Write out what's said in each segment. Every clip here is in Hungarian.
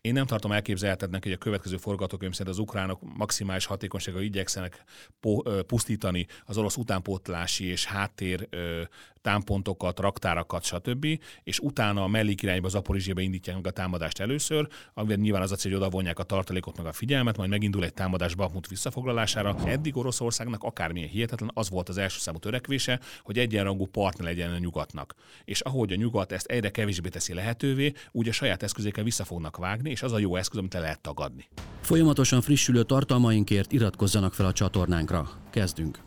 én nem tartom elképzelhetetnek, hogy a következő forgatókönyv szerint az ukránok maximális hatékonysággal igyekszenek pusztítani az orosz utánpótlási és háttér támpontokat, raktárakat, stb. És utána a mellékirányba, Zaporizsébe indítják meg a támadást először, amivel nyilván az a cél, hogy oda vonják a tartalékot meg a figyelmet, majd megindul egy támadás Bakmut visszafoglalására. Eddig Oroszországnak akármilyen hihetetlen, az volt az első számú törekvése, hogy egyenrangú partner legyen a nyugatnak. És ahogy a nyugat ezt egyre kevésbé teszi lehetővé, úgy a saját eszközékkel vissza fognak vágni, és az a jó eszköz, amit le lehet tagadni. Folyamatosan frissülő tartalmainkért iratkozzanak fel a csatornánkra. Kezdünk!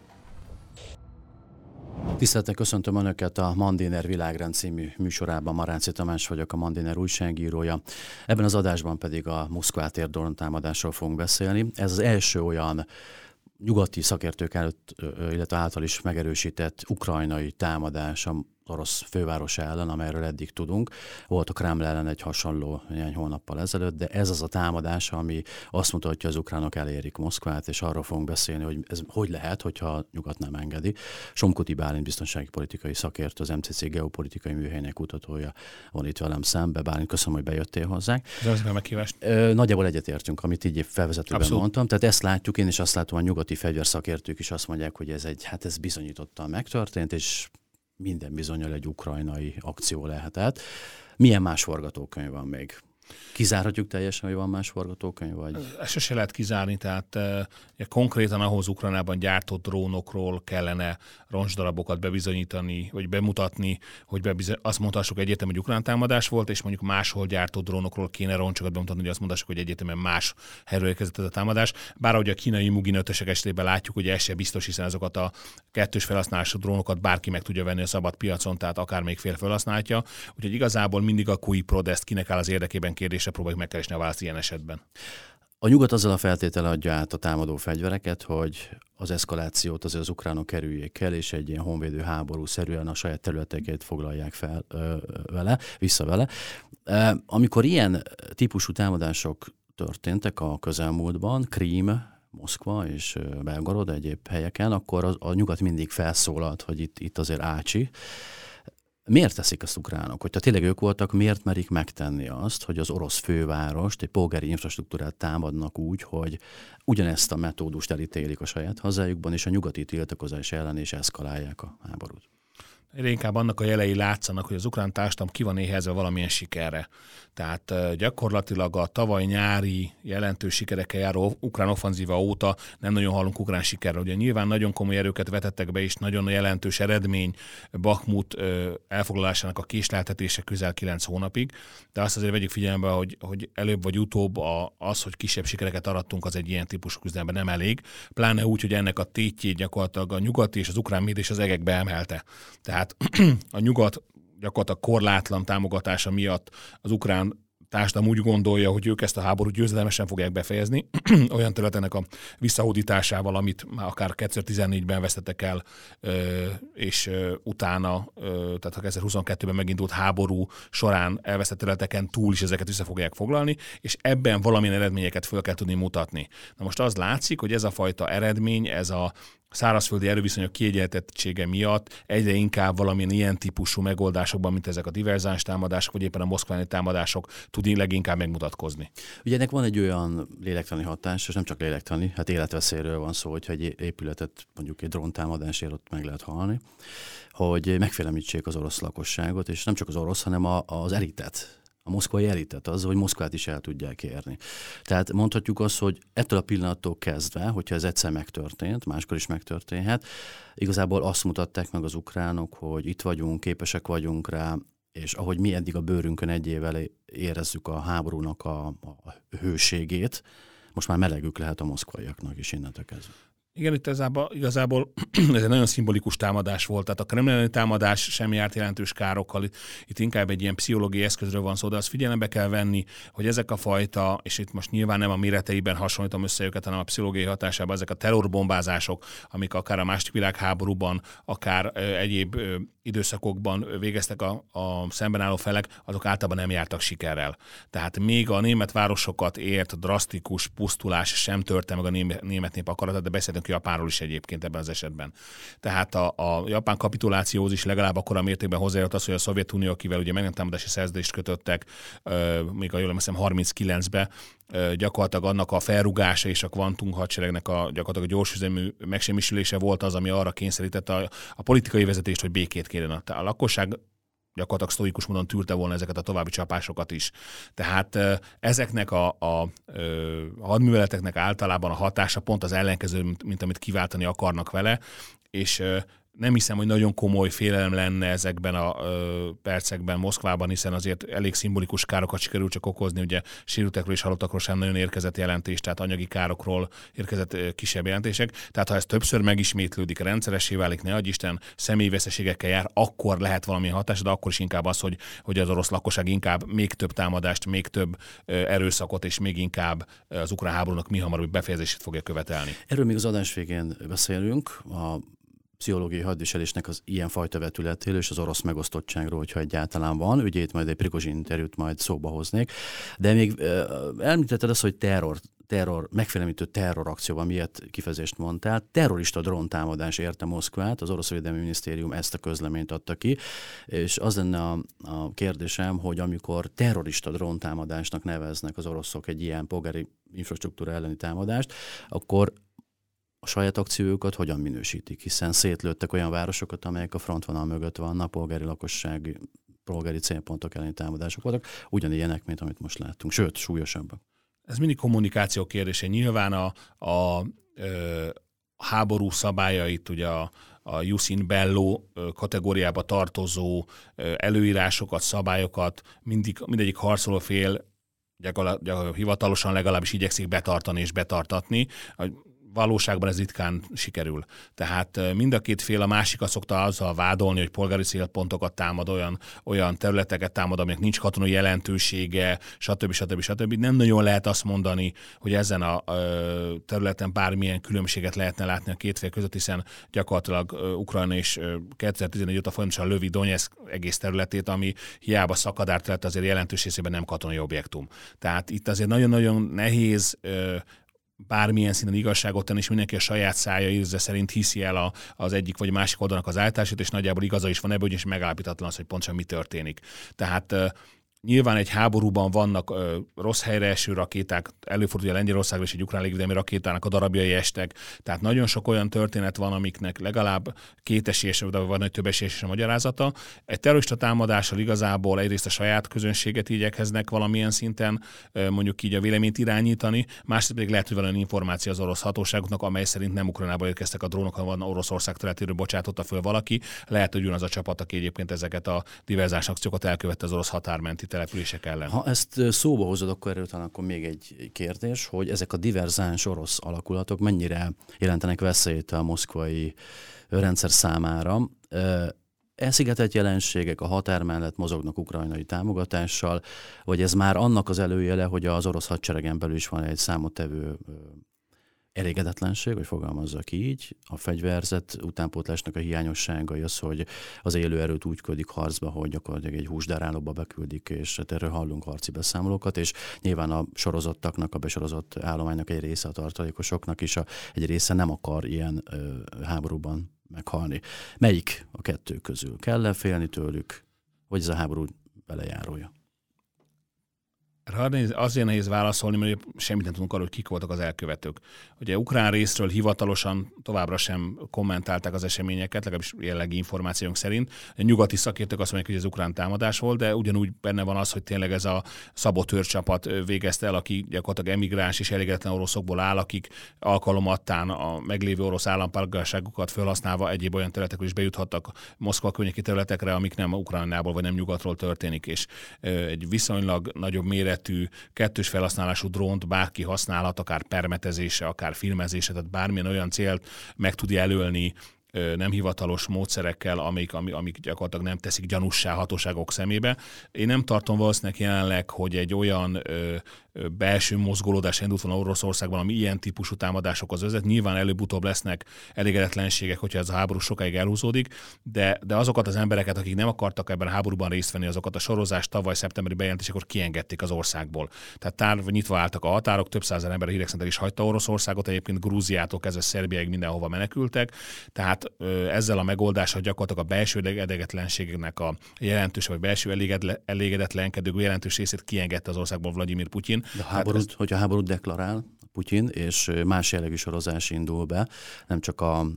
Tisztelettel köszöntöm Önöket a Mandiner világrend című műsorában. Maránci Tamás vagyok, a Mandiner újságírója. Ebben az adásban pedig a Moszkvát ér támadásról fogunk beszélni. Ez az első olyan nyugati szakértők előtt, illetve által is megerősített ukrajnai támadás a orosz főváros ellen, amelyről eddig tudunk. Volt a Kreml ellen egy hasonló néhány hónappal ezelőtt, de ez az a támadás, ami azt mutatja, hogy az ukránok elérik Moszkvát, és arról fogunk beszélni, hogy ez hogy lehet, hogyha nyugat nem engedi. Somkuti Bálint biztonsági politikai szakértő, az MCC geopolitikai műhelynek kutatója van itt velem szembe. Bálint, köszönöm, hogy bejöttél hozzánk. Köszönöm a Nagyjából egyetértünk, amit így felvezetőben Abszolút. mondtam. Tehát ezt látjuk, én is azt látom, a nyugati fegyverszakértők is azt mondják, hogy ez egy, hát ez bizonyítottan megtörtént, és minden bizonyal egy ukrajnai akció lehetett. Milyen más forgatókönyv van még? Kizárhatjuk teljesen, hogy van más forgatókönyv? Vagy? Ezt se lehet kizárni, tehát e, konkrétan ahhoz Ukrajnában gyártott drónokról kellene roncsdarabokat bebizonyítani, vagy bemutatni, hogy bebizony, azt mondhassuk egyetem, hogy ukrán támadás volt, és mondjuk máshol gyártott drónokról kéne roncsokat bemutatni, hogy azt mondhassuk, hogy egyetemen más helyről érkezett ez a támadás. Bár ahogy a kínai Mugin 5 esetében látjuk, hogy ez se biztos, hiszen azokat a kettős felhasználású drónokat bárki meg tudja venni a szabad piacon, tehát akár még fél felhasználja. Úgyhogy igazából mindig a kui prodest kinek áll az érdekében kérdésre próbáljuk megkeresni a választ ilyen esetben. A nyugat azzal a feltétele adja át a támadó fegyvereket, hogy az eszkalációt azért az ukránok kerüljék el, és egy ilyen honvédő háború szerűen a saját területeket foglalják fel ö, vele, vissza vele. E, amikor ilyen típusú támadások történtek a közelmúltban, Krím, Moszkva és Belgorod egyéb helyeken, akkor a, a nyugat mindig felszólalt, hogy itt, itt azért ácsi, Miért teszik ezt ukránok? Hogyha tényleg ők voltak, miért merik megtenni azt, hogy az orosz fővárost, egy polgári infrastruktúrát támadnak úgy, hogy ugyanezt a metódust elítélik a saját hazájukban, és a nyugati tiltakozás ellen is eszkalálják a háborút? Inkább annak a jelei látszanak, hogy az ukrán társadalom ki van éhezve valamilyen sikerre. Tehát gyakorlatilag a tavaly nyári jelentős sikerekkel járó ukrán offenzíva óta nem nagyon hallunk ukrán sikerre. Ugye nyilván nagyon komoly erőket vetettek be, és nagyon jelentős eredmény Bakhmut elfoglalásának a késleltetése közel 9 hónapig, de azt azért vegyük figyelembe, hogy, hogy előbb vagy utóbb az, hogy kisebb sikereket arattunk, az egy ilyen típusú küzdelemben nem elég, pláne úgy, hogy ennek a tétjét gyakorlatilag a nyugati és az ukrán média és az egekbe emelte. Tehát tehát a nyugat gyakorlatilag korlátlan támogatása miatt az ukrán társadalom úgy gondolja, hogy ők ezt a háborút győzedelmesen fogják befejezni, olyan területenek a visszahódításával, amit már akár 2014-ben vesztettek el, és utána, tehát a 2022-ben megindult háború során elvesztett területeken túl is ezeket vissza fogják foglalni, és ebben valamilyen eredményeket föl kell tudni mutatni. Na most az látszik, hogy ez a fajta eredmény, ez a szárazföldi erőviszonyok kiegyenlítettsége miatt egyre inkább valamilyen ilyen típusú megoldásokban, mint ezek a diverzáns támadások, vagy éppen a moszkváni támadások tud leginkább megmutatkozni. Ugye ennek van egy olyan lélektani hatás, és nem csak lélektani, hát életveszélyről van szó, hogyha egy épületet mondjuk egy dróntámadásért ott meg lehet halni, hogy megfélemlítsék az orosz lakosságot, és nem csak az orosz, hanem a, az elitet a moszkvai elitet, az, hogy Moszkvát is el tudják érni. Tehát mondhatjuk azt, hogy ettől a pillanattól kezdve, hogyha ez egyszer megtörtént, máskor is megtörténhet, igazából azt mutatták meg az ukránok, hogy itt vagyunk, képesek vagyunk rá, és ahogy mi eddig a bőrünkön egy évvel érezzük a háborúnak a, a hőségét, most már melegük lehet a moszkvaiaknak is innentől kezdve. Igen, itt ezába, igazából ez egy nagyon szimbolikus támadás volt, tehát a kremlini támadás sem járt jelentős károkkal, itt inkább egy ilyen pszichológiai eszközről van szó, de azt figyelembe kell venni, hogy ezek a fajta, és itt most nyilván nem a méreteiben hasonlítom össze őket, hanem a pszichológiai hatásában ezek a terrorbombázások, amik akár a második világháborúban, akár egyéb időszakokban végeztek a, a szemben álló felek, azok általában nem jártak sikerrel. Tehát még a német városokat ért drasztikus pusztulás sem törte meg a német nép akaratát, de beszéltünk beszélünk Japánról is egyébként ebben az esetben. Tehát a, a japán kapitulációhoz is legalább akkor a mértékben hozzájött az, hogy a Szovjetunió, akivel ugye meg nem támadási szerződést kötöttek, még a jól emlékszem 39-be, gyakorlatilag annak a felrugása és a kvantum hadseregnek a gyakorlatilag a gyorsüzemű megsemmisülése volt az, ami arra kényszerítette a, a politikai vezetést, hogy békét kérjen. A lakosság gyakorlatilag sztoikus módon tűrte volna ezeket a további csapásokat is. Tehát ezeknek a, a, a hadműveleteknek általában a hatása pont az ellenkező, mint, mint amit kiváltani akarnak vele, és nem hiszem, hogy nagyon komoly félelem lenne ezekben a ö, percekben Moszkvában, hiszen azért elég szimbolikus károkat sikerült csak okozni, ugye sérültekről és halottakról sem nagyon érkezett jelentés, tehát anyagi károkról érkezett ö, kisebb jelentések. Tehát ha ez többször megismétlődik, rendszeressé válik, ne adj Isten, személyveszteségekkel jár, akkor lehet valami hatás, de akkor is inkább az, hogy, hogy az orosz lakosság inkább még több támadást, még több ö, erőszakot, és még inkább az ukrán háborúnak mi hamarabb befejezését fogja követelni. Erről még az adás végén beszélünk. A pszichológiai hadviselésnek az ilyen fajta vetületéről és az orosz megosztottságról, hogyha egyáltalán van. Ügyét majd egy Prigozsin interjút majd szóba hoznék. De még említetted azt, hogy terror terror, megfélemlítő terrorakcióban miért kifejezést mondtál. Terrorista dróntámadás érte Moszkvát, az Orosz Védelmi Minisztérium ezt a közleményt adta ki, és az lenne a, a kérdésem, hogy amikor terrorista dróntámadásnak neveznek az oroszok egy ilyen polgári infrastruktúra elleni támadást, akkor a saját akciójukat hogyan minősítik, hiszen szétlőttek olyan városokat, amelyek a frontvonal mögött vannak, polgári lakosság, polgári célpontok elleni támadások voltak, ugyanilyenek, mint amit most láttunk, sőt, súlyosabbak. Ez mindig kommunikáció kérdése. Nyilván a, a, a háború szabályait, ugye a, a Jusin Bello kategóriába tartozó előírásokat, szabályokat mindig, mindegyik harcoló fél gyakorlatilag hivatalosan legalábbis igyekszik betartani és betartatni valóságban ez ritkán sikerül. Tehát mind a két fél a másikat szokta azzal vádolni, hogy polgári célpontokat támad, olyan, olyan területeket támad, aminek nincs katonai jelentősége, stb. stb. stb. Nem nagyon lehet azt mondani, hogy ezen a területen bármilyen különbséget lehetne látni a két fél között, hiszen gyakorlatilag Ukrajna és 2014 óta folyamatosan lövi Donetsk egész területét, ami hiába szakadár azért jelentős részében nem katonai objektum. Tehát itt azért nagyon-nagyon nehéz bármilyen szinten igazságot tenni, és mindenki a saját szája érze szerint hiszi el a, az egyik vagy másik oldalnak az állítását, és nagyjából igaza is van ebből, hogy megállapítatlan az, hogy pontosan mi történik. Tehát Nyilván egy háborúban vannak ö, rossz helyre eső rakéták, előfordul, a Lengyelországban és egy ukrán légvédelmi rakétának a darabjai estek. Tehát nagyon sok olyan történet van, amiknek legalább két esélyes, vagy van egy több esélyes a magyarázata. Egy terrorista támadással igazából egyrészt a saját közönséget igyekeznek valamilyen szinten ö, mondjuk így a véleményt irányítani, másrészt pedig lehet, hogy van olyan információ az orosz hatóságoknak, amely szerint nem Ukrajnába érkeztek a drónok, hanem Oroszország területéről bocsátotta föl valaki. Lehet, hogy az a csapat, aki egyébként ezeket a diverzáns akciókat elkövette az orosz határmenti települések ellen. Ha ezt szóba hozod, akkor erről talán akkor még egy kérdés, hogy ezek a diverzáns orosz alakulatok mennyire jelentenek veszélyt a moszkvai rendszer számára. Elszigetelt jelenségek a határ mellett mozognak ukrajnai támogatással, vagy ez már annak az előjele, hogy az orosz hadseregen belül is van egy számottevő elégedetlenség, hogy fogalmazzak így, a fegyverzet utánpótlásnak a hiányosságai az, hogy az élő erőt úgy küldik harcba, hogy gyakorlatilag egy húsdárálóba beküldik, és hát erről hallunk harci beszámolókat, és nyilván a sorozottaknak, a besorozott állománynak egy része, a tartalékosoknak is a, egy része nem akar ilyen ö, háborúban meghalni. Melyik a kettő közül? Kell-e félni tőlük, vagy ez a háború belejárója? Azért nehéz válaszolni, mert semmit nem tudunk arról, hogy kik voltak az elkövetők. Ugye ukrán részről hivatalosan továbbra sem kommentálták az eseményeket, legalábbis jellegi információnk szerint. A nyugati szakértők azt mondják, hogy ez ukrán támadás volt, de ugyanúgy benne van az, hogy tényleg ez a szabotőr csapat végezte el, aki gyakorlatilag emigráns és elégedetlen oroszokból áll, akik alkalomattán a meglévő orosz állampolgárságukat felhasználva egyéb olyan területekről is bejuthattak Moszkva környéki területekre, amik nem Ukrajnából vagy nem nyugatról történik, és egy viszonylag nagyobb méret méretű, kettős felhasználású drónt bárki használhat, akár permetezése, akár filmezése, tehát bármilyen olyan célt meg tud jelölni nem hivatalos módszerekkel, amik, amik gyakorlatilag nem teszik gyanussá hatóságok szemébe. Én nem tartom valószínűleg jelenleg, hogy egy olyan ö, belső mozgolódás indult volna Oroszországban, ami ilyen típusú támadásokhoz vezet. Nyilván előbb-utóbb lesznek elégedetlenségek, hogyha ez a háború sokáig elhúzódik, de, de azokat az embereket, akik nem akartak ebben a háborúban részt venni, azokat a sorozást tavaly szeptemberi bejelentésekor kiengedték az országból. Tehát tár, nyitva álltak a határok, több százer ember hírek is hagyta Oroszországot, egyébként Grúziától kezdve Szerbiáig mindenhova menekültek. Tehát ezzel a megoldással gyakorlatilag a belső elégedetlenségnek a jelentős vagy belső elégedetlenkedők jelentős részét kiengedte az országból Vladimir Putyin. De a háborút, ez... hogyha háborút deklarál, Putyin, és más jellegű sorozás indul be, nem csak, a,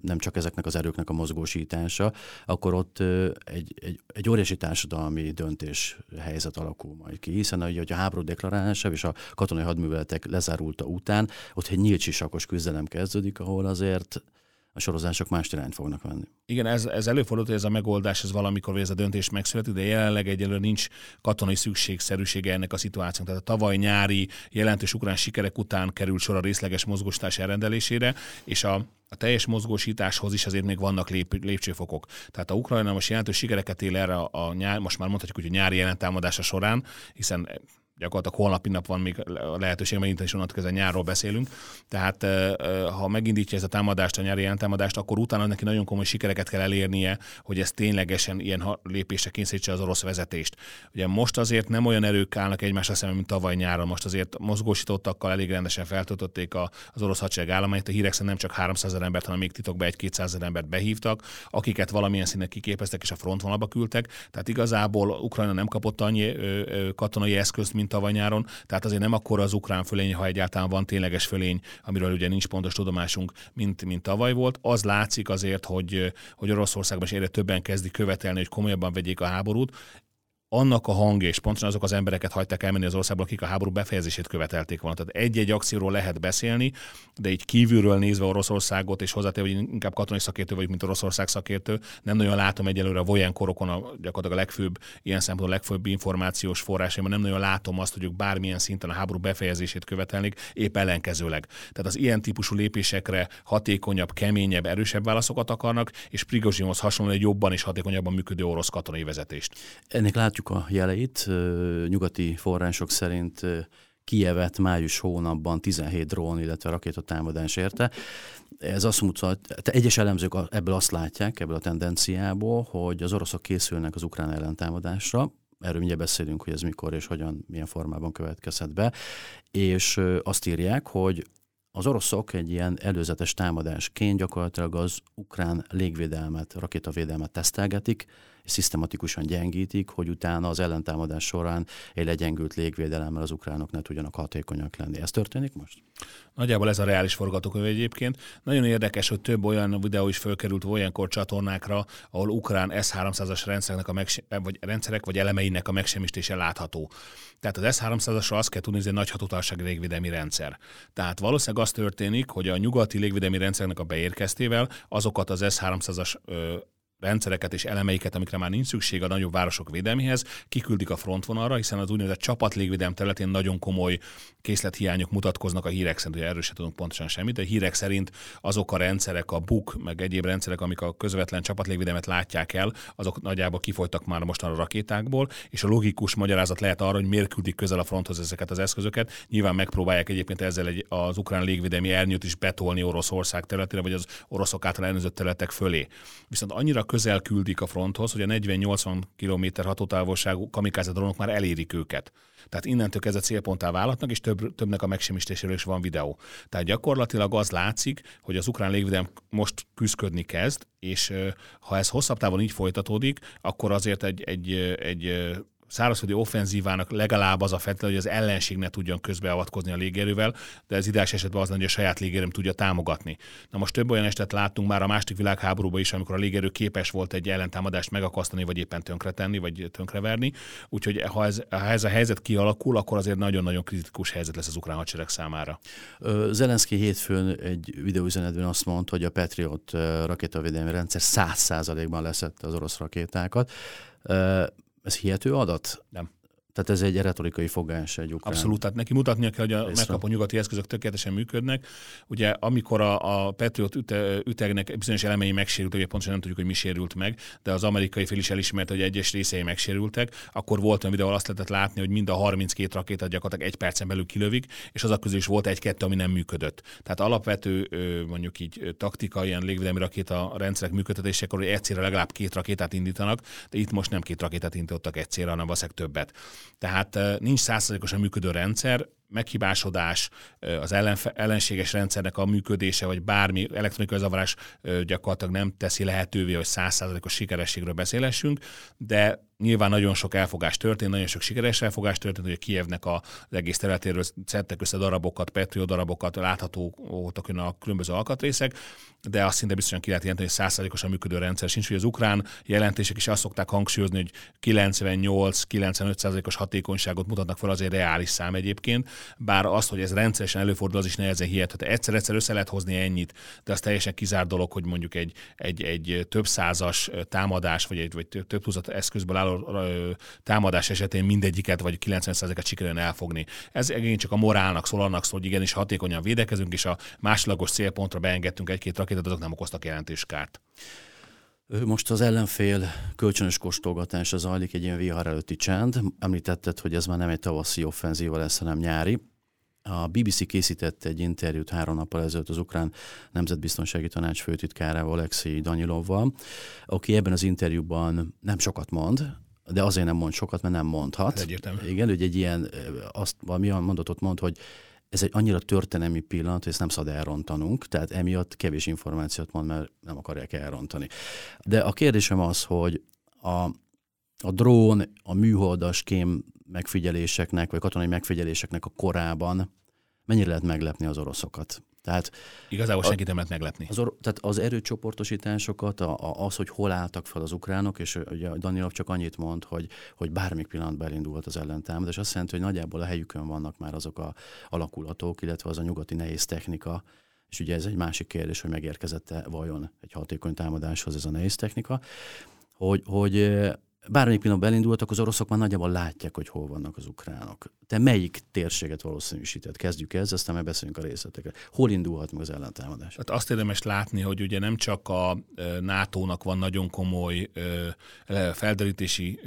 nem csak ezeknek az erőknek a mozgósítása, akkor ott egy, egy, egy óriási társadalmi döntés helyzet alakul majd ki, hiszen hogy a háború deklarálása és a katonai hadműveletek lezárulta után, ott egy nyílt sisakos küzdelem kezdődik, ahol azért a sorozások más irányt fognak venni. Igen, ez, ez előfordult, hogy ez a megoldás, ez valamikor, vagy ez a döntés megszületik, de jelenleg egyelőre nincs katonai szükségszerűsége ennek a szituációnak. Tehát a tavaly nyári jelentős ukrán sikerek után került sor a részleges mozgósítás elrendelésére, és a a teljes mozgósításhoz is azért még vannak lép, lépcsőfokok. Tehát a Ukrajna most jelentős sikereket él erre a, a nyár, most már mondhatjuk, hogy a nyári jelentálmadása során, hiszen gyakorlatilag holnapi nap van még a lehetőség, megint is onnantól kezdve nyárról beszélünk. Tehát ha megindítja ez a támadást, a nyári támadást, akkor utána neki nagyon komoly sikereket kell elérnie, hogy ez ténylegesen ilyen lépésre kényszerítse az orosz vezetést. Ugye most azért nem olyan erők állnak egymásra szemben, mint tavaly nyáron. Most azért mozgósítottakkal elég rendesen feltöltötték az orosz hadsereg állományát. A hírek szerint nem csak 300 ezer embert, hanem még titokban egy 200 ezer embert behívtak, akiket valamilyen szinten kiképeztek és a frontvonalba küldtek. Tehát igazából Ukrajna nem kapott annyi katonai eszközt, mint tavaly nyáron, tehát azért nem akkor az ukrán fölény, ha egyáltalán van tényleges fölény, amiről ugye nincs pontos tudomásunk, mint, mint tavaly volt. Az látszik azért, hogy, hogy Oroszországban is egyre többen kezdik követelni, hogy komolyabban vegyék a háborút annak a hangja, és pontosan azok az embereket hagyták elmenni az országból, akik a háború befejezését követelték volna. Tehát egy-egy akcióról lehet beszélni, de így kívülről nézve Oroszországot, és hozzátéve, hogy inkább katonai szakértő vagyok, mint Oroszország szakértő, nem nagyon látom egyelőre a Vojen korokon a, gyakorlatilag a legfőbb, ilyen szempontból a legfőbb információs forrásaimban, nem nagyon látom azt, hogy ők bármilyen szinten a háború befejezését követelnék, épp ellenkezőleg. Tehát az ilyen típusú lépésekre hatékonyabb, keményebb, erősebb válaszokat akarnak, és Prigozsinhoz hasonlóan egy jobban és hatékonyabban működő orosz katonai vezetést. Ennek látjuk látjuk a jeleit. Nyugati források szerint Kievet május hónapban 17 drón, illetve rakétatámadás érte. Ez azt mutat, egyes elemzők ebből azt látják, ebből a tendenciából, hogy az oroszok készülnek az ukrán ellentámadásra, erről mindjárt beszélünk, hogy ez mikor és hogyan, milyen formában következhet be, és azt írják, hogy az oroszok egy ilyen előzetes támadásként gyakorlatilag az ukrán légvédelmet, rakétavédelmet tesztelgetik, szisztematikusan gyengítik, hogy utána az ellentámadás során egy legyengült légvédelemmel az ukránok ne tudjanak hatékonyak lenni. Ez történik most? Nagyjából ez a reális forgatókönyv egyébként. Nagyon érdekes, hogy több olyan videó is fölkerült olyankor csatornákra, ahol ukrán S-300-as rendszernek a megse- vagy rendszerek vagy elemeinek a megsemmisítése látható. Tehát az S-300-asra azt kell tudni, hogy ez egy nagy hatótárság légvédelmi rendszer. Tehát valószínűleg az történik, hogy a nyugati légvédelmi rendszernek a beérkeztével azokat az S-300-as rendszereket és elemeiket, amikre már nincs szükség a nagyobb városok védelméhez, kiküldik a frontvonalra, hiszen az úgynevezett csapatlégvédelem területén nagyon komoly készlethiányok mutatkoznak a hírek szerint, hogy erről se tudunk pontosan semmit, de a hírek szerint azok a rendszerek, a BUK, meg egyéb rendszerek, amik a közvetlen csapatlégvédelmet látják el, azok nagyjából kifolytak már mostan a rakétákból, és a logikus magyarázat lehet arra, hogy miért küldik közel a fronthoz ezeket az eszközöket. Nyilván megpróbálják egyébként ezzel egy, az ukrán légvédelmi ernyőt is betolni Oroszország területére, vagy az oroszok által ellenőrzött területek fölé. Viszont annyira közel küldik a fronthoz, hogy a 40-80 km hatótávolságú kamikáze drónok már elérik őket. Tehát innentől kezdve célponttá vállalatnak, és több, többnek a megsemmisítéséről is van videó. Tehát gyakorlatilag az látszik, hogy az ukrán légvédelem most küzdködni kezd, és ha ez hosszabb távon így folytatódik, akkor azért egy, egy, egy szárazföldi offenzívának legalább az a feltétele, hogy az ellenség ne tudjon közbeavatkozni a légierővel, de ez ideális esetben az, hogy a saját légierőm tudja támogatni. Na most több olyan esetet láttunk már a második világháborúban is, amikor a légierő képes volt egy ellentámadást megakasztani, vagy éppen tönkretenni, vagy tönkreverni. Úgyhogy ha ez, ha ez a helyzet kialakul, akkor azért nagyon-nagyon kritikus helyzet lesz az ukrán hadsereg számára. Zelenszky hétfőn egy videóüzenetben azt mondta, hogy a Patriot rakétavédelmi rendszer 100%-ban leszette az orosz rakétákat. Ez hihető adat? Nem. Tehát ez egy retorikai fogás egy ukrán. Abszolút, tehát neki mutatnia kell, hogy a megkapó nyugati eszközök tökéletesen működnek. Ugye amikor a, a Patriot üte, ütegnek bizonyos elemei megsérült, ugye pontosan nem tudjuk, hogy mi sérült meg, de az amerikai fél is elismerte, hogy egyes részei megsérültek, akkor volt olyan videó, azt lehetett látni, hogy mind a 32 rakétát gyakorlatilag egy percen belül kilövik, és azok közül is volt egy-kettő, ami nem működött. Tehát alapvető mondjuk így taktikai ilyen légvédelmi rakéta rendszerek működtetésekor, hogy egyszerre legalább két rakétát indítanak, de itt most nem két rakétát indítottak egyszerre, hanem valószínűleg többet. Tehát nincs százszerzalékosan működő rendszer, meghibásodás, az ellenfe, ellenséges rendszernek a működése, vagy bármi elektronikai zavarás gyakorlatilag nem teszi lehetővé, hogy százszázalékos sikerességről beszélessünk, de nyilván nagyon sok elfogás történt, nagyon sok sikeres elfogás történt, hogy a Kievnek az egész területéről szedtek össze darabokat, Petrio darabokat, látható voltak a különböző alkatrészek, de azt szinte biztosan ki lehet jelenteni, hogy százszázalékosan működő rendszer sincs, hogy az ukrán jelentések is azt szokták hangsúlyozni, hogy 98-95%-os hatékonyságot mutatnak fel, azért reális szám egyébként, bár az, hogy ez rendszeresen előfordul, az is nehezen hihető. Egyszer-egyszer össze lehet hozni ennyit, de az teljesen kizár dolog, hogy mondjuk egy, egy, egy több százas támadás, vagy egy vagy több tucat eszközből álló támadás esetén mindegyiket, vagy 90%-et sikerülne elfogni. Ez egész csak a morálnak szól, annak szól, hogy igenis hatékonyan védekezünk, és a másodlagos célpontra beengedtünk egy-két rakétát, azok nem okoztak jelentős kárt. Most az ellenfél kölcsönös kóstolgatása zajlik, egy ilyen vihar előtti csend. Említetted, hogy ez már nem egy tavaszi offenzíva lesz, hanem nyári. A BBC készített egy interjút három nappal ezelőtt az ukrán nemzetbiztonsági tanács főtitkárával, Alexei Danilovval, aki ebben az interjúban nem sokat mond, de azért nem mond sokat, mert nem mondhat. Egyértelmű. Igen, hogy egy ilyen, azt valami olyan mondatot mond, hogy ez egy annyira történelmi pillanat, hogy ezt nem szabad elrontanunk, tehát emiatt kevés információt mond, mert nem akarják elrontani. De a kérdésem az, hogy a, a drón, a műholdas kém megfigyeléseknek, vagy katonai megfigyeléseknek a korában mennyire lehet meglepni az oroszokat? Tehát Igazából senkit nem lehet meglepni. Az, or- tehát az erőcsoportosításokat, a, a, az, hogy hol álltak fel az ukránok, és ugye Danilov csak annyit mond, hogy, hogy bármik pillanatban elindult az ellentámadás, azt jelenti, hogy nagyjából a helyükön vannak már azok a alakulatok, illetve az a nyugati nehéz technika, és ugye ez egy másik kérdés, hogy megérkezette vajon egy hatékony támadáshoz ez a nehéz technika, hogy, hogy bármelyik pillanatban elindultak, az oroszok már nagyjából látják, hogy hol vannak az ukránok. Te melyik térséget valószínűsített? Kezdjük ezzel, aztán meg beszélünk a részletekre. Hol indulhat meg az ellentámadás? Hát azt érdemes látni, hogy ugye nem csak a NATO-nak van nagyon komoly felderítési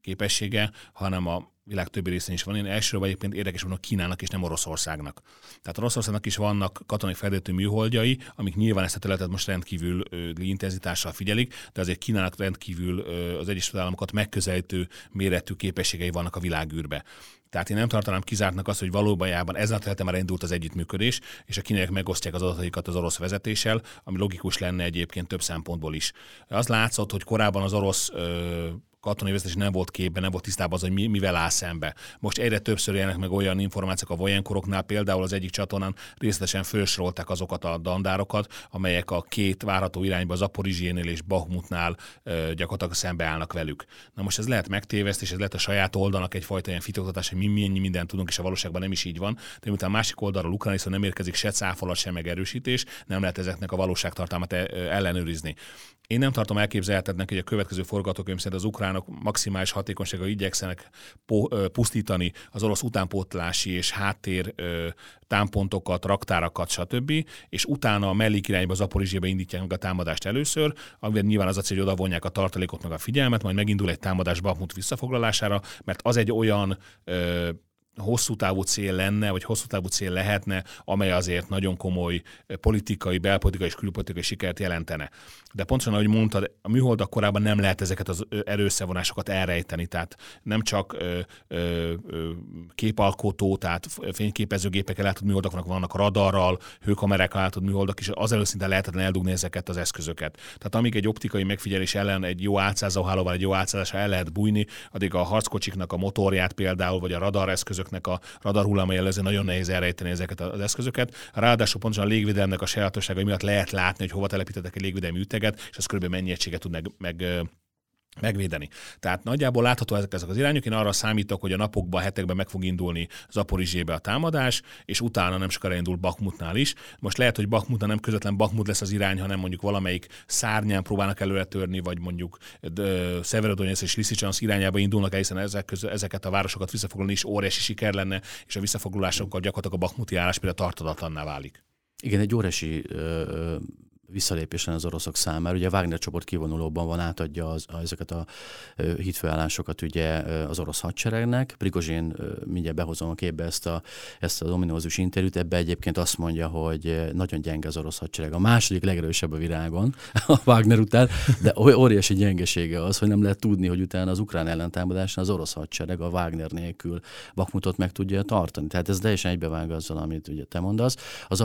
képessége, hanem a világ többi részén is van. Én elsőről egyébként érdekes mondom Kínának és nem Oroszországnak. Tehát Oroszországnak is vannak katonai fejlődő műholdjai, amik nyilván ezt a területet most rendkívül ö, intenzitással figyelik, de azért Kínának rendkívül ö, az Egyesült Államokat megközelítő méretű képességei vannak a világűrbe. Tehát én nem tartanám kizártnak azt, hogy valóban ezen a területen már indult az együttműködés, és a kínaiak megosztják az adataikat az orosz vezetéssel, ami logikus lenne egyébként több szempontból is. Az látszott, hogy korábban az orosz ö, katonai vezetés nem volt képben, nem volt tisztában az, hogy mi, mivel áll szembe. Most egyre többször jelennek meg olyan információk a vojenkoroknál, például az egyik csatornán részletesen felsorolták azokat a dandárokat, amelyek a két várható irányba, az Aporizsénél és Bahmutnál gyakorlatilag szembeállnak velük. Na most ez lehet megtéveszt, és ez lehet a saját oldalnak egyfajta ilyen fitoktatás, hogy mi mennyi mindent tudunk, és a valóságban nem is így van. De miután másik oldalról Ukrán nem érkezik se cáfolat, se megerősítés, nem lehet ezeknek a valóságtartalmat ellenőrizni. Én nem tartom elképzelhetetnek, hogy a következő forgatókönyv szerint az ukránok maximális hatékonysággal igyekszenek pusztítani az orosz utánpótlási és háttér támpontokat, raktárakat, stb. És utána a mellék irányba, az Aporizsébe indítják meg a támadást először, amivel nyilván az a cél, hogy oda vonják a tartalékot meg a figyelmet, majd megindul egy támadás Bakhmut visszafoglalására, mert az egy olyan ö, hosszú távú cél lenne, vagy hosszú távú cél lehetne, amely azért nagyon komoly politikai, belpolitikai és külpolitikai sikert jelentene. De pontosan, ahogy mondtad, a műholdak korábban nem lehet ezeket az erőszevonásokat elrejteni, tehát nem csak ö, ö, képalkotó, tehát fényképezőgépekkel látod műholdak vannak, radarral, hőkamerákkal látod műholdak, és az előszinte lehetetlen eldugni ezeket az eszközöket. Tehát amíg egy optikai megfigyelés ellen egy jó átszázó hálóval, egy jó átszázásra el lehet bújni, addig a harckocsiknak a motorját például, vagy a radar eszközöknek a radar hullámai előző nagyon nehéz elrejteni ezeket az eszközöket. Ráadásul pontosan a légvédelmnek a sajátosságai miatt lehet látni, hogy hova telepítettek egy légvédelmi üteget, és az körülbelül mennyi egységet tud meg, meg megvédeni. Tehát nagyjából látható ezek, ezek az irányok. Én arra számítok, hogy a napokban, hetekben meg fog indulni Zaporizsébe a támadás, és utána nem sokára indul Bakmutnál is. Most lehet, hogy Bakmutnál nem közvetlen Bakmut lesz az irány, hanem mondjuk valamelyik szárnyán próbálnak előre törni, vagy mondjuk Severodonetsz és Lysychansk irányába indulnak, hiszen ezek közül, ezeket a városokat visszafoglalni is óriási siker lenne, és a visszafoglalásokkal gyakorlatilag a Bakmuti állás például tartadatlanná válik. Igen, egy óriási ö, visszalépés az oroszok számára. Ugye a Wagner csoport kivonulóban van, átadja az, ezeket a hitfőállásokat ugye az orosz hadseregnek. Prigozsén mindjárt behozom a képbe ezt a, ezt a dominózus interjút, ebbe egyébként azt mondja, hogy nagyon gyenge az orosz hadsereg. A második legerősebb a világon, a Wagner után, de óriási gyengesége az, hogy nem lehet tudni, hogy utána az ukrán ellentámadásnál az orosz hadsereg a Wagner nélkül Bakmutot meg tudja tartani. Tehát ez teljesen egybevág azzal, amit ugye te mondasz. Az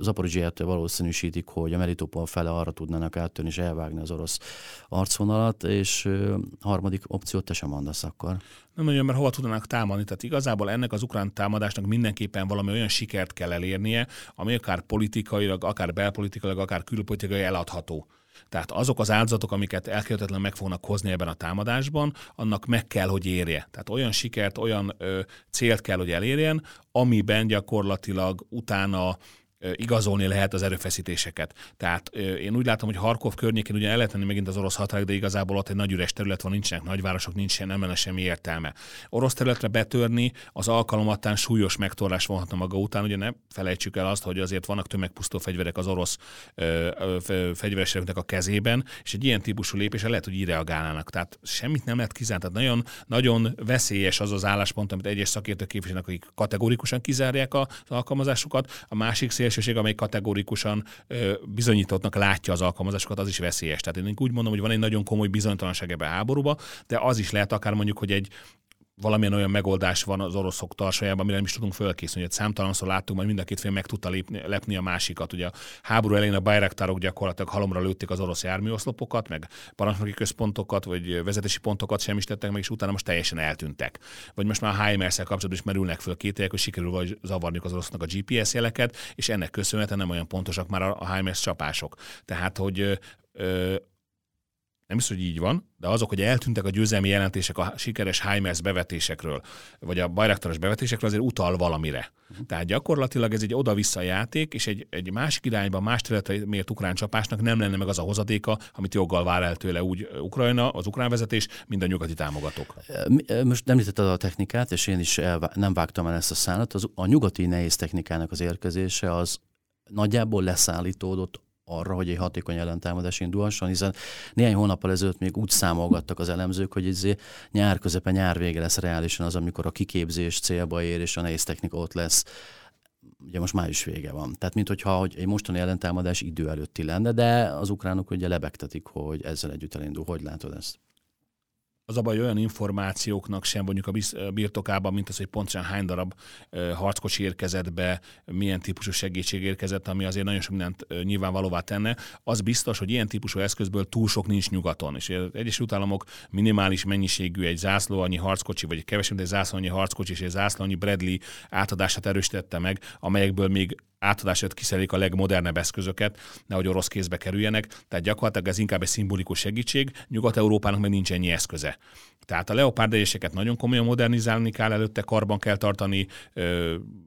Zaporizsiát valószínűsítik, hogy hogy a Melitopol fele arra tudnának áttörni és elvágni az orosz arcvonalat, és harmadik opciót te sem mondasz akkor. Nem nagyon, mert hova tudnának támadni. Tehát igazából ennek az ukrán támadásnak mindenképpen valami olyan sikert kell elérnie, ami akár politikailag, akár belpolitikailag, akár külpolitikai eladható. Tehát azok az áldozatok, amiket elkerülhetetlen meg fognak hozni ebben a támadásban, annak meg kell, hogy érje. Tehát olyan sikert, olyan ö, célt kell, hogy elérjen, amiben gyakorlatilag utána igazolni lehet az erőfeszítéseket. Tehát én úgy látom, hogy Harkov környékén ugye el lehet megint az orosz határok, de igazából ott egy nagy üres terület van, nincsenek nagyvárosok, nincsen, nem lenne semmi értelme. Orosz területre betörni az alkalomattán súlyos megtorlás vonhatna maga után, ugye ne felejtsük el azt, hogy azért vannak tömegpusztó fegyverek az orosz fegyveres a kezében, és egy ilyen típusú lépésre lehet, hogy így reagálnának. Tehát semmit nem lehet kizárni. Tehát nagyon, nagyon veszélyes az az álláspont, amit egyes szakértők képviselnek, akik kategorikusan kizárják az alkalmazásukat, a másik szél szélsőség, amely kategórikusan bizonyítottnak látja az alkalmazásokat, az is veszélyes. Tehát én úgy mondom, hogy van egy nagyon komoly bizonytalanság ebbe a háborúba, de az is lehet akár mondjuk, hogy egy valamilyen olyan megoldás van az oroszok tarsajában, amire nem is tudunk fölkészülni. Hogy számtalanszor láttuk, hogy mind a két fél meg tudta lépni, lepni a másikat. Ugye a háború elején a Bayraktárok gyakorlatilag halomra lőtték az orosz járműoszlopokat, meg parancsnoki központokat, vagy vezetési pontokat sem is tettek meg, és utána most teljesen eltűntek. Vagy most már a himars kapcsolatban is merülnek föl kételyek, hogy sikerül vagy zavarni az orosznak a GPS jeleket, és ennek köszönhetően nem olyan pontosak már a HIMARS csapások. Tehát, hogy nem is, hogy így van, de azok, hogy eltűntek a győzelmi jelentések a sikeres HIMARS bevetésekről, vagy a bajraktaros bevetésekről, azért utal valamire. Uh-huh. Tehát gyakorlatilag ez egy oda-vissza játék, és egy, egy másik irányban, más területre mért ukrán csapásnak nem lenne meg az a hozadéka, amit joggal vár el tőle úgy Ukrajna, az ukrán vezetés, mint a nyugati támogatók. Most említetted a technikát, és én is elvá- nem vágtam el ezt a szállat. Az, a nyugati nehéz technikának az érkezése az nagyjából leszállítódott arra, hogy egy hatékony ellentámadás indulhasson, hiszen néhány hónappal ezelőtt még úgy számolgattak az elemzők, hogy ez nyár közepe, nyár vége lesz reálisan az, amikor a kiképzés célba ér, és a nehéz technika ott lesz ugye most május vége van. Tehát, mint hogyha hogy egy mostani ellentámadás idő előtti lenne, de az ukránok ugye lebegtetik, hogy ezzel együtt elindul. Hogy látod ezt? Az a baj, olyan információknak sem mondjuk a birtokában, mint az, hogy pontosan hány darab harckocsi érkezett be, milyen típusú segítség érkezett, ami azért nagyon sok mindent nyilvánvalóvá tenne. Az biztos, hogy ilyen típusú eszközből túl sok nincs nyugaton. És az Egyesült Államok minimális mennyiségű egy zászlóannyi harckocsi, vagy kevesebb, egy zászlóannyi harckocsi és egy zászlóannyi Bradley átadását erősítette meg, amelyekből még átadását kiszerelik a legmodernebb eszközöket, nehogy orosz kézbe kerüljenek. Tehát gyakorlatilag ez inkább egy szimbolikus segítség. Nyugat-Európának meg nincs ennyi eszköze. Tehát a leopárd nagyon komolyan modernizálni kell, előtte karban kell tartani,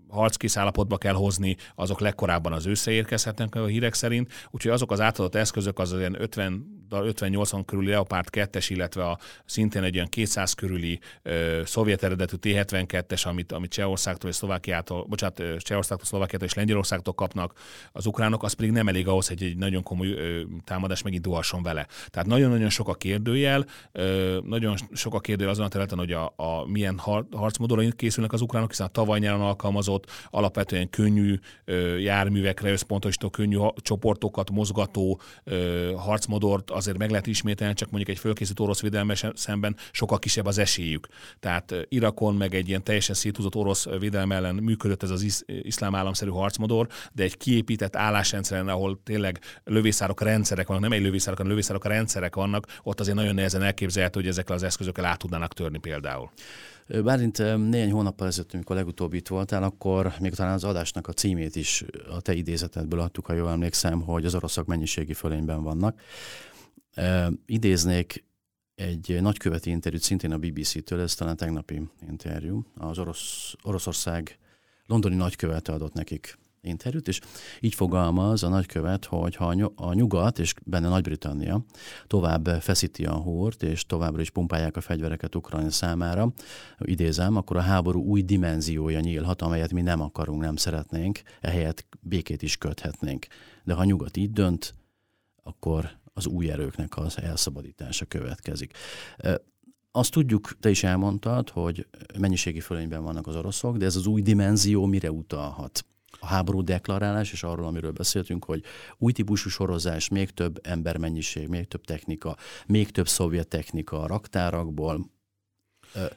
harckész állapotba kell hozni, azok legkorábban az ősszel érkezhetnek a hírek szerint, úgyhogy azok az átadott eszközök az olyan 50 50-80 körüli Leopard 2-es, illetve a szintén egy olyan 200 körüli ö, szovjet eredetű T-72-es, amit, amit Csehországtól és Szlovákiától, bocsánat, Csehországtól, Szlovákiától és Lengyelországtól kapnak az ukránok, az pedig nem elég ahhoz, hogy egy nagyon komoly támadás megindulhasson vele. Tehát nagyon-nagyon sok a kérdőjel, nagyon sok a kérdőjel azon a területen, hogy a, a milyen har, harcmodorra készülnek az ukránok, hiszen a tavaly nyáron alkalmazott alapvetően könnyű járművekre összpontosító, könnyű csoportokat mozgató harcmodort azért meg lehet ismételni, csak mondjuk egy fölkészült orosz védelmes szemben sokkal kisebb az esélyük. Tehát Irakon meg egy ilyen teljesen széthúzott orosz védelem ellen működött ez az isz, iszlám államszerű harcmodor, de egy kiépített állásrendszeren, ahol tényleg lövészárok rendszerek vannak, nem egy lövészárok, hanem lövészárok rendszerek vannak, ott azért nagyon nehezen elképzelhető, hogy ezekkel az eszközökkel át tudnának törni például. Bárint néhány hónappal ezelőtt, amikor legutóbb itt voltál, akkor még talán az adásnak a címét is a te idézetedből adtuk, ha jól emlékszem, hogy az oroszok mennyiségi fölényben vannak idéznék egy nagyköveti interjút szintén a BBC-től, ez talán tegnapi interjú, az orosz, Oroszország londoni nagykövete adott nekik interjút, és így fogalmaz a nagykövet, hogy ha a nyugat, és benne Nagy-Britannia tovább feszíti a húrt, és továbbra is pumpálják a fegyvereket Ukrajna számára, idézem, akkor a háború új dimenziója nyílhat, amelyet mi nem akarunk, nem szeretnénk, ehelyett békét is köthetnénk. De ha a nyugat így dönt, akkor az új erőknek az elszabadítása következik. Azt tudjuk, te is elmondtad, hogy mennyiségi fölényben vannak az oroszok, de ez az új dimenzió mire utalhat? A háború deklarálás, és arról, amiről beszéltünk, hogy új típusú sorozás, még több embermennyiség, még több technika, még több szovjet technika a raktárakból,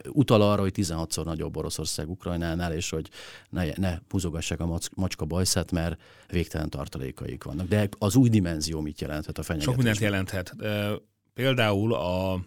utal arra, hogy 16-szor nagyobb Oroszország Ukrajnánál, és hogy ne, ne húzogassák a macska bajszát, mert végtelen tartalékaik vannak. De az új dimenzió mit jelenthet a fenyegetés? Sok mindent jelenthet. Például a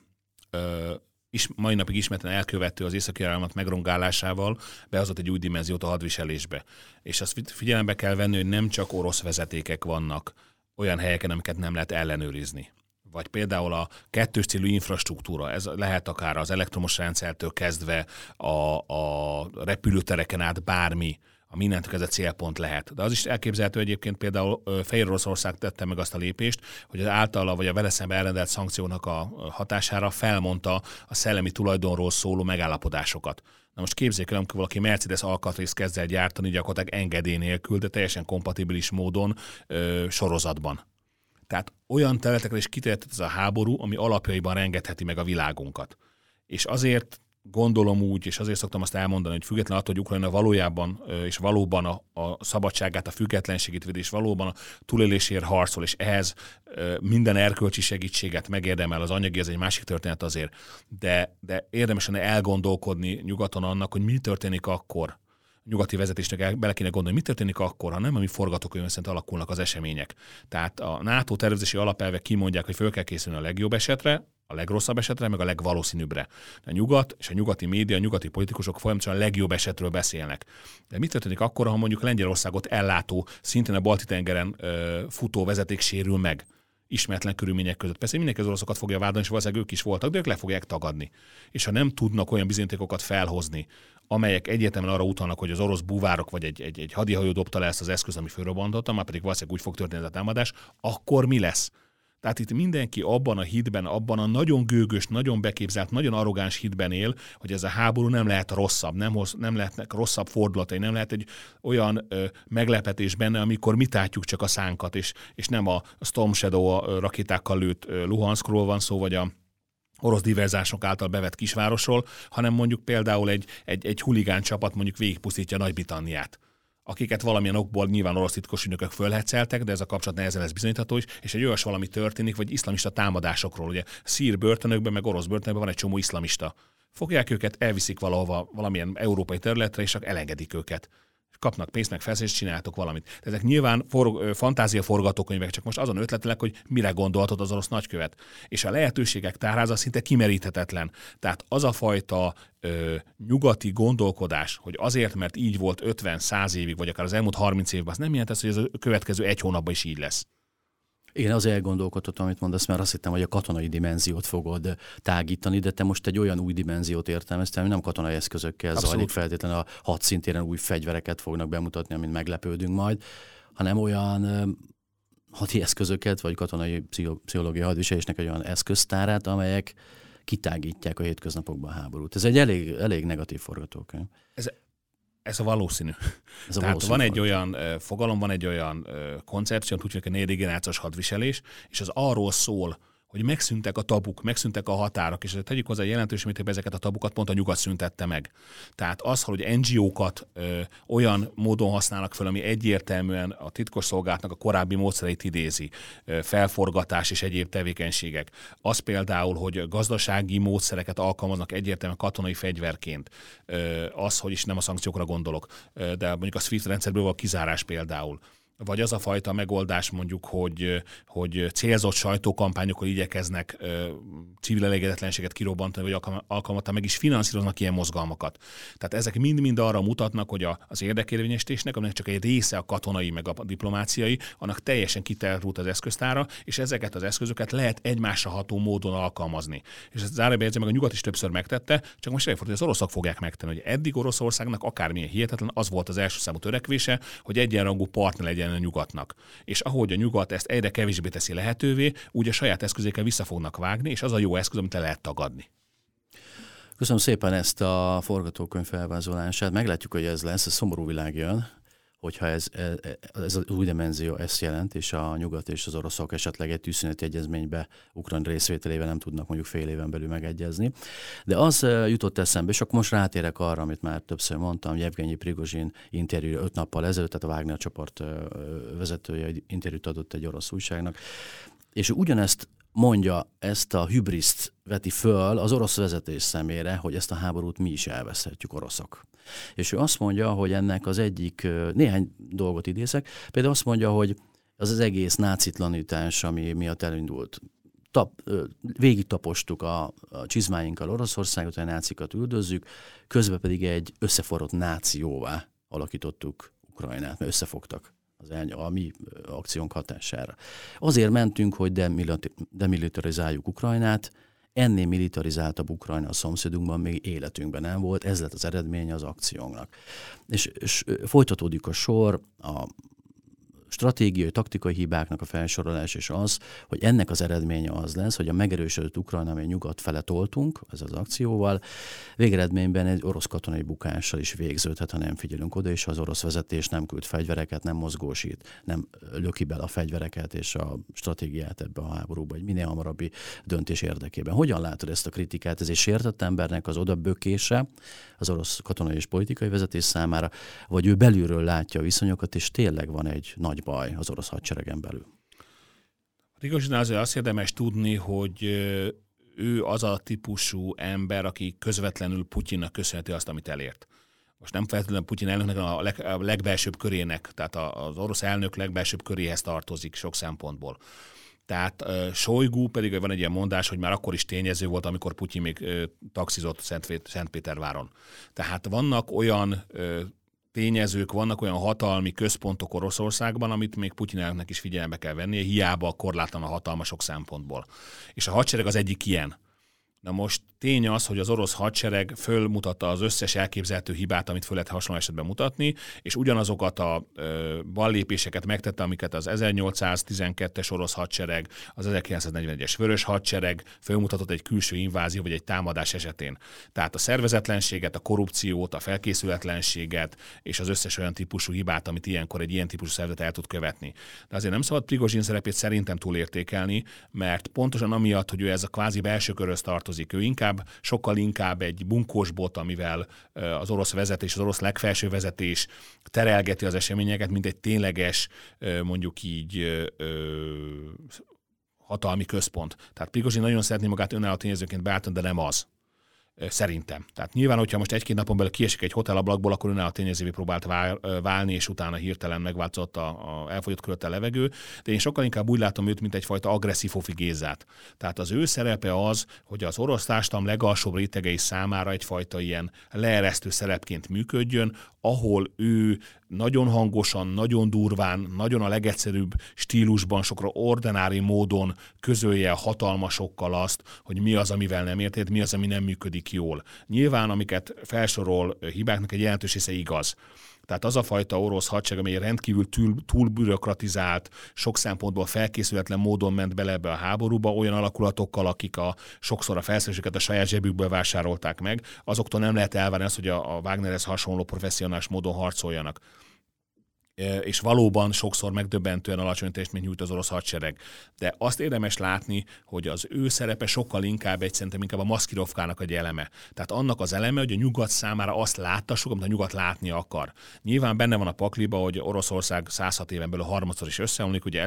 is, mai napig ismerten elkövető az északi áramlat megrongálásával behozott egy új dimenziót a hadviselésbe. És azt figyelembe kell venni, hogy nem csak orosz vezetékek vannak olyan helyeken, amiket nem lehet ellenőrizni. Vagy például a kettős célú infrastruktúra, ez lehet akár az elektromos rendszertől kezdve a, a repülőtereken át bármi, a mindent ez a célpont lehet. De az is elképzelhető egyébként például Fehér Oroszország tette meg azt a lépést, hogy az általa vagy a vele szemben elrendelt szankciónak a hatására felmondta a szellemi tulajdonról szóló megállapodásokat. Na most képzeljük el, amikor valaki Mercedes alkatrészt kezd el gyártani gyakorlatilag engedély nélkül, de teljesen kompatibilis módon ö, sorozatban. Tehát olyan területekre is kiterjedt ez a háború, ami alapjaiban rengetheti meg a világunkat. És azért gondolom úgy, és azért szoktam azt elmondani, hogy független attól, hogy Ukrajna valójában és valóban a, a szabadságát, a függetlenségét véd, és valóban a túlélésért harcol, és ehhez minden erkölcsi segítséget megérdemel, az anyagi, ez egy másik történet azért, de, de érdemes lenne elgondolkodni nyugaton annak, hogy mi történik akkor, nyugati vezetésnek bele kéne gondolni, mi történik akkor, ha nem a mi forgatókönyv szerint alakulnak az események. Tehát a NATO tervezési alapelvek kimondják, hogy föl kell készülni a legjobb esetre, a legrosszabb esetre, meg a legvalószínűbbre. A nyugat és a nyugati média, a nyugati politikusok folyamatosan a legjobb esetről beszélnek. De mit történik akkor, ha mondjuk Lengyelországot ellátó, szintén a Balti-tengeren futó vezeték sérül meg? ismeretlen körülmények között. Persze mindenki az oroszokat fogja vádolni, és valószínűleg ők is voltak, de ők le fogják tagadni. És ha nem tudnak olyan bizonyítékokat felhozni, amelyek egyértelműen arra utalnak, hogy az orosz búvárok vagy egy, egy, egy hadihajó dobta le ezt az eszköz, ami fölrobbantotta, már pedig valószínűleg úgy fog történni ez a támadás, akkor mi lesz? Tehát itt mindenki abban a hitben, abban a nagyon gőgös, nagyon beképzelt, nagyon arrogáns hitben él, hogy ez a háború nem lehet rosszabb, nem, hoz, nem lehetnek rosszabb fordulatai, nem lehet egy olyan ö, meglepetés benne, amikor mi tátjuk csak a szánkat, és, és nem a Storm Shadow rakétákkal lőtt Luhanskról van szó, vagy a orosz diverzások által bevett kisvárosról, hanem mondjuk például egy, egy, egy huligán csapat mondjuk végigpusztítja Nagy-Britanniát akiket valamilyen okból nyilván orosz titkos ügynökök fölhetszeltek, de ez a kapcsolat nehezen lesz bizonyítható is, és egy olyas valami történik, vagy iszlamista támadásokról. Ugye szír börtönökben, meg orosz börtönökben van egy csomó iszlamista. Fogják őket, elviszik valahova, valamilyen európai területre, és csak elengedik őket kapnak pénzt, meg felszést, csináltok valamit. De ezek nyilván for, fantázia forgatókönyvek, csak most azon ötletelek, hogy mire gondolhatod az orosz nagykövet. És a lehetőségek tárháza szinte kimeríthetetlen. Tehát az a fajta ö, nyugati gondolkodás, hogy azért, mert így volt 50-100 évig, vagy akár az elmúlt 30 évben, az nem jelent ez, hogy ez a következő egy hónapban is így lesz. Én az elgondolkodtam, amit mondasz, mert azt hittem, hogy a katonai dimenziót fogod tágítani, de te most egy olyan új dimenziót értelmeztem, hogy nem katonai eszközökkel Abszolút. zajlik feltétlenül a hadszintéren új fegyvereket fognak bemutatni, amin meglepődünk majd, hanem olyan hadi eszközöket, vagy katonai pszichológiai hadviselésnek egy olyan eszköztárát, amelyek kitágítják a hétköznapokban a háborút. Ez egy elég, elég negatív forgatókönyv. Ez ez a valószínű. Ez a Tehát valószínű van egy olyan fogalom, van egy olyan koncepció, úgy hogy a negyedik generációs hadviselés, és az arról szól, hogy megszűntek a tabuk, megszűntek a határok, és tegyük hozzá jelentős mértékben ezeket a tabukat pont a nyugat szüntette meg. Tehát az, hogy NGO-kat ö, olyan módon használnak fel, ami egyértelműen a titkosszolgálatnak a korábbi módszereit idézi, ö, felforgatás és egyéb tevékenységek. Az például, hogy gazdasági módszereket alkalmaznak egyértelműen katonai fegyverként. Ö, az, hogy is nem a szankciókra gondolok, ö, de mondjuk a SWIFT rendszerből van kizárás például vagy az a fajta megoldás mondjuk, hogy, hogy célzott sajtókampányokkal igyekeznek ö, civil elégedetlenséget kirobbantani, vagy alkalmattal meg is finanszíroznak ilyen mozgalmakat. Tehát ezek mind-mind arra mutatnak, hogy a, az érdekérvényesítésnek, aminek csak egy része a katonai, meg a diplomáciai, annak teljesen kiterült az eszköztára, és ezeket az eszközöket lehet egymásra ható módon alkalmazni. És ezt zárójelben meg a nyugat is többször megtette, csak most elfordul, hogy az oroszok fogják megtenni, hogy eddig Oroszországnak akármilyen hihetetlen, az volt az első számú törekvése, hogy egyenrangú partner legyen a nyugatnak. És ahogy a nyugat ezt egyre kevésbé teszi lehetővé, úgy a saját eszközékkel vissza fognak vágni, és az a jó eszköz, amit le lehet tagadni. Köszönöm szépen ezt a forgatókönyv felvázolását. Meglátjuk, hogy ez lesz. A szomorú világ jön hogyha ez, ez, ez az új dimenzió ezt jelent, és a nyugat és az oroszok esetleg egy tűzszüneti egyezménybe Ukrán részvételével nem tudnak mondjuk fél éven belül megegyezni. De az jutott eszembe, és akkor most rátérek arra, amit már többször mondtam, Jevgenyi Prigozsin interjúra öt nappal ezelőtt, tehát a Wagner csoport vezetője interjút adott egy orosz újságnak, és ugyanezt mondja ezt a hibriszt veti föl az orosz vezetés szemére, hogy ezt a háborút mi is elveszhetjük oroszok. És ő azt mondja, hogy ennek az egyik, néhány dolgot idézek, például azt mondja, hogy az az egész nácitlanítás, ami miatt elindult, tap, végig tapostuk a, a csizmáinkkal Oroszországot, a nácikat üldözzük, közben pedig egy összeforrott nációvá alakítottuk Ukrajnát, mert összefogtak az el, a mi akciónk hatására. Azért mentünk, hogy demilitarizáljuk Ukrajnát, ennél militarizáltabb Ukrajna a szomszédunkban még életünkben nem volt, ez lett az eredménye az akciónknak. És, és folytatódik a sor, a stratégiai, taktikai hibáknak a felsorolás és az, hogy ennek az eredménye az lesz, hogy a megerősödött Ukrajna, amely nyugat fele toltunk, ez az akcióval, végeredményben egy orosz katonai bukással is végződhet, ha nem figyelünk oda, és az orosz vezetés nem küld fegyvereket, nem mozgósít, nem löki bele a fegyvereket és a stratégiát ebbe a háborúba, egy minél hamarabbi döntés érdekében. Hogyan látod ezt a kritikát? Ez egy sértett embernek az odabökése az orosz katonai és politikai vezetés számára, vagy ő belülről látja a viszonyokat, és tényleg van egy nagy baj az orosz hadseregen belül. Rigozsinál azért azt érdemes tudni, hogy ő az a típusú ember, aki közvetlenül Putyinnak köszönheti azt, amit elért. Most nem feltétlenül Putyin elnöknek a, leg, a legbelsőbb körének, tehát az orosz elnök legbelsőbb köréhez tartozik sok szempontból. Tehát uh, Sojgu pedig van egy ilyen mondás, hogy már akkor is tényező volt, amikor Putyin még uh, taxizott Szent, Szentpéterváron. Tehát vannak olyan uh, tényezők, vannak olyan hatalmi központok Oroszországban, amit még Putyinelnek is figyelembe kell vennie, hiába korlátlan a hatalmasok szempontból. És a hadsereg az egyik ilyen. Na most tény az, hogy az orosz hadsereg fölmutatta az összes elképzelhető hibát, amit föl lehet hasonló esetben mutatni, és ugyanazokat a ö, ballépéseket megtette, amiket az 1812-es orosz hadsereg, az 1941-es vörös hadsereg fölmutatott egy külső invázió vagy egy támadás esetén. Tehát a szervezetlenséget, a korrupciót, a felkészületlenséget és az összes olyan típusú hibát, amit ilyenkor egy ilyen típusú szervezet el tud követni. De azért nem szabad Prigozsin szerepét szerintem túlértékelni, mert pontosan amiatt, hogy ő ez a kvázi belső köröz tartozik, ő inkább inkább, sokkal inkább egy bunkós bot, amivel az orosz vezetés, az orosz legfelső vezetés terelgeti az eseményeket, mint egy tényleges, mondjuk így hatalmi központ. Tehát Prigozsin nagyon szeretné magát önálló tényezőként beállítani, de nem az. Szerintem. Tehát nyilván, hogyha most egy-két napon belül kiesik egy hotelablakból, akkor önálló tényezővé próbált válni, és utána hirtelen megváltozott a, a elfogyott körött a levegő, de én sokkal inkább úgy látom őt, mint egyfajta agresszív Gézát. Tehát az ő szerepe az, hogy az orosz társadalom legalsóbb rétegei számára egyfajta ilyen leeresztő szerepként működjön, ahol ő nagyon hangosan, nagyon durván, nagyon a legegyszerűbb stílusban, sokra ordinári módon közölje hatalmasokkal azt, hogy mi az, amivel nem érted, mi az, ami nem működik jól. Nyilván, amiket felsorol hibáknak egy jelentős része igaz. Tehát az a fajta orosz hadsereg, amely rendkívül túl, túl bürokratizált, sok szempontból felkészületlen módon ment bele ebbe a háborúba, olyan alakulatokkal, akik a, sokszor a felszereléseket a saját zsebükből vásárolták meg, azoktól nem lehet elvárni azt, hogy a, a Wagnerhez hasonló professzionális módon harcoljanak és valóban sokszor megdöbbentően alacsony teljesítményt nyújt az orosz hadsereg. De azt érdemes látni, hogy az ő szerepe sokkal inkább egy szerintem inkább a maszkirovkának egy eleme. Tehát annak az eleme, hogy a nyugat számára azt láttassuk, amit a nyugat látni akar. Nyilván benne van a pakliba, hogy Oroszország 106 éven belül harmadszor is összeomlik, ugye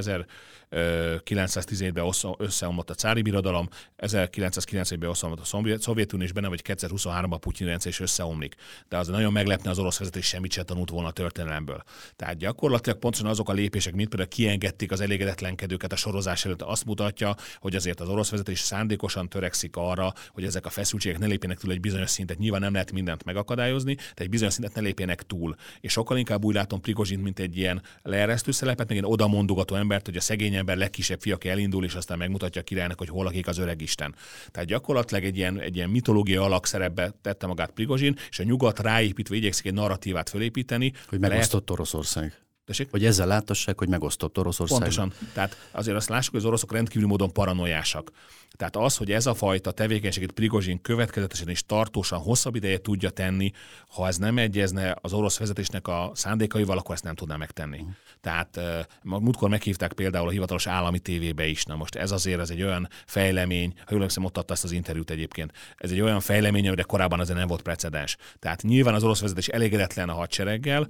1917-ben összeomlott a cári birodalom, 1991-ben összeomlott a Szovjetunió, és benne vagy 2023-ban Putyin rendszer is összeomlik. De az nagyon meglepne az orosz vezetés semmit se tanult volna a történelemből. Tehát Tehát gyakorlatilag pontosan azok a lépések, mint például kiengedték az elégedetlenkedőket a sorozás előtt, azt mutatja, hogy azért az orosz vezetés szándékosan törekszik arra, hogy ezek a feszültségek ne lépjenek túl egy bizonyos szintet. Nyilván nem lehet mindent megakadályozni, de egy bizonyos szintet ne lépjenek túl. És sokkal inkább úgy látom Prigozsint, mint egy ilyen leeresztő szerepet, meg egy odamondogató embert, hogy a szegény ember legkisebb fia elindul, és aztán megmutatja a királynak, hogy hol lakik az öreg Isten. Tehát gyakorlatilag egy ilyen, egy ilyen mitológia alakszerepbe tette magát Prigozsin, és a nyugat ráépítve igyekszik egy narratívát fölépíteni. Hogy megosztott lehet... Oroszország. Tessék? Hogy ezzel látassák, hogy megosztott Oroszország. Pontosan. Tehát azért azt lássuk, hogy az oroszok rendkívül módon paranoiásak. Tehát az, hogy ez a fajta tevékenységet Prigozsin következetesen és tartósan hosszabb ideje tudja tenni, ha ez nem egyezne az orosz vezetésnek a szándékaival, akkor ezt nem tudná megtenni. Uh-huh. Tehát múltkor meghívták például a hivatalos állami tévébe is. Na most ez azért ez egy olyan fejlemény, ha jól emlékszem, ott adta ezt az interjút egyébként. Ez egy olyan fejlemény, amire korábban azért nem volt precedens. Tehát nyilván az orosz vezetés elégedetlen a hadsereggel,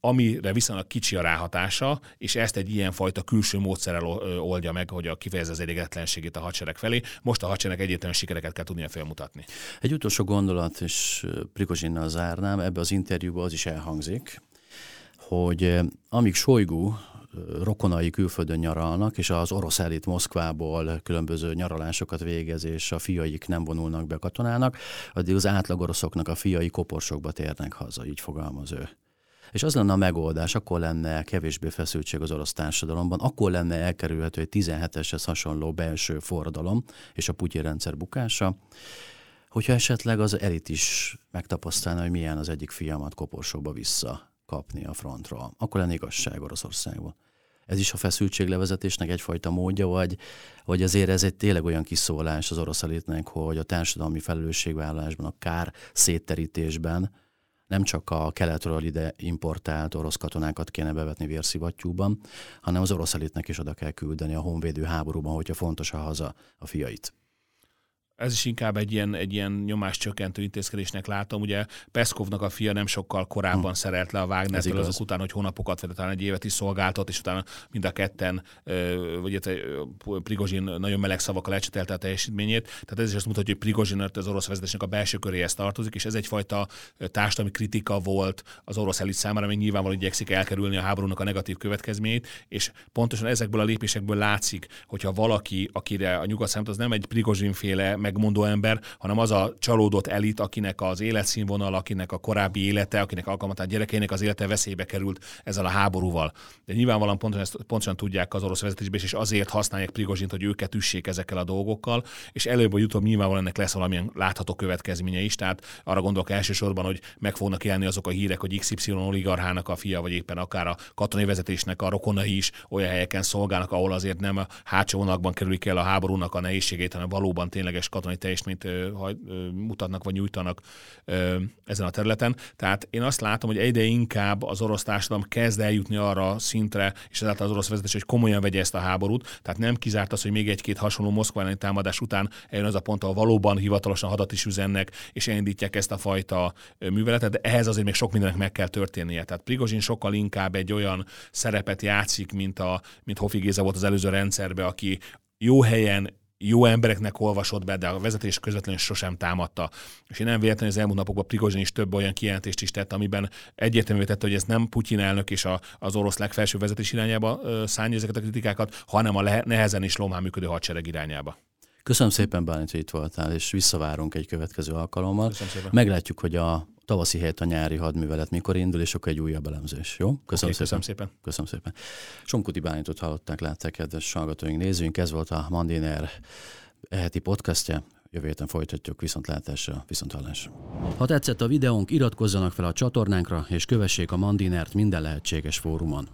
amire viszonylag kicsi a ráhatása, és ezt egy ilyenfajta külső módszerrel oldja meg, hogy a kifejez az elégedetlenségét a hadsereg felé. Most a hadsereg egyértelműen sikereket kell tudnia felmutatni. Egy utolsó gondolat, és Prigozsinnal zárnám, ebbe az interjúban az is elhangzik, hogy amíg Sojgu rokonai külföldön nyaralnak, és az orosz elit Moszkvából különböző nyaralásokat végez, és a fiaik nem vonulnak be katonának, addig az átlag oroszoknak a fiai koporsokba térnek haza, így fogalmaz ő. És az lenne a megoldás, akkor lenne kevésbé feszültség az orosz társadalomban, akkor lenne elkerülhető egy 17-eshez hasonló belső forradalom és a Putyin rendszer bukása, hogyha esetleg az elit is megtapasztalna, hogy milyen az egyik fiamat koporsóba vissza kapni a frontról. Akkor lenne igazság Oroszországban. Ez is a feszültséglevezetésnek egyfajta módja, vagy, vagy azért ez egy tényleg olyan kiszólás az orosz elitnek, hogy a társadalmi felelősségvállalásban, a kár szétterítésben nem csak a keletről ide importált orosz katonákat kéne bevetni vérszivattyúban, hanem az orosz elitnek is oda kell küldeni a honvédő háborúban, hogyha fontos a haza a fiait ez is inkább egy ilyen, egy ilyen nyomáscsökkentő intézkedésnek látom. Ugye Peszkovnak a fia nem sokkal korábban hm. szerelt le a Wagner-től azok után, hogy hónapokat, vagy talán egy évet is szolgáltat, és utána mind a ketten, vagy Prigozsin nagyon meleg szavakkal lecsetelte a teljesítményét. Tehát ez is azt mutatja, hogy Prigozsin az orosz vezetésnek a belső köréhez tartozik, és ez egyfajta társadalmi kritika volt az orosz elit számára, még nyilvánvalóan igyekszik elkerülni a háborúnak a negatív következményét, és pontosan ezekből a lépésekből látszik, hogyha valaki, akire a nyugat számít, az nem egy Prigozsin féle megmondó ember, hanem az a csalódott elit, akinek az életszínvonal, akinek a korábbi élete, akinek alkalmatán gyerekeinek az élete veszélybe került ezzel a háborúval. De nyilvánvalóan pontosan, ezt, pontosan tudják az orosz vezetésben, és azért használják Prigozsint, hogy őket üssék ezekkel a dolgokkal, és előbb vagy utóbb nyilvánvalóan ennek lesz valamilyen látható következménye is. Tehát arra gondolok elsősorban, hogy meg fognak élni azok a hírek, hogy XY oligarchának a fia, vagy éppen akár a katonai vezetésnek a rokonai is olyan helyeken szolgálnak, ahol azért nem a hátsó vonalakban kerülik el a háborúnak a nehézségét, hanem valóban tényleges katonai teljesítményt mutatnak vagy nyújtanak ezen a területen. Tehát én azt látom, hogy egyre inkább az orosz társadalom kezd eljutni arra szintre, és ezáltal az orosz vezetés, hogy komolyan vegye ezt a háborút. Tehát nem kizárt az, hogy még egy-két hasonló Moszkva elleni támadás után eljön az a pont, ahol valóban hivatalosan hadat is üzennek, és elindítják ezt a fajta műveletet, de ehhez azért még sok mindennek meg kell történnie. Tehát Prigozsin sokkal inkább egy olyan szerepet játszik, mint, a, mint Hofi Géza volt az előző rendszerbe, aki jó helyen jó embereknek olvasott be, de a vezetés közvetlenül sosem támadta. És én nem véletlenül az elmúlt napokban Prigozsin is több olyan kijelentést is tett, amiben egyértelművé tette, hogy ez nem Putyin elnök és a, az orosz legfelső vezetés irányába szánja ezeket a kritikákat, hanem a nehezen és lomán működő hadsereg irányába. Köszönöm szépen, Bálint, hogy itt voltál, és visszavárunk egy következő alkalommal. Meglátjuk, hogy a tavaszi helyett a nyári hadművelet mikor indul, és akkor egy újabb elemzés. Jó? Köszönöm, okay, szépen. köszönöm szépen. Köszönöm szépen. Sonkuti Bálintot hallották, látták, kedves hallgatóink, nézőink. Ez volt a Mandiner heti podcastja. Jövő héten folytatjuk viszontlátásra, viszonthallásra. Ha tetszett a videónk, iratkozzanak fel a csatornánkra, és kövessék a Mandinert minden lehetséges fórumon.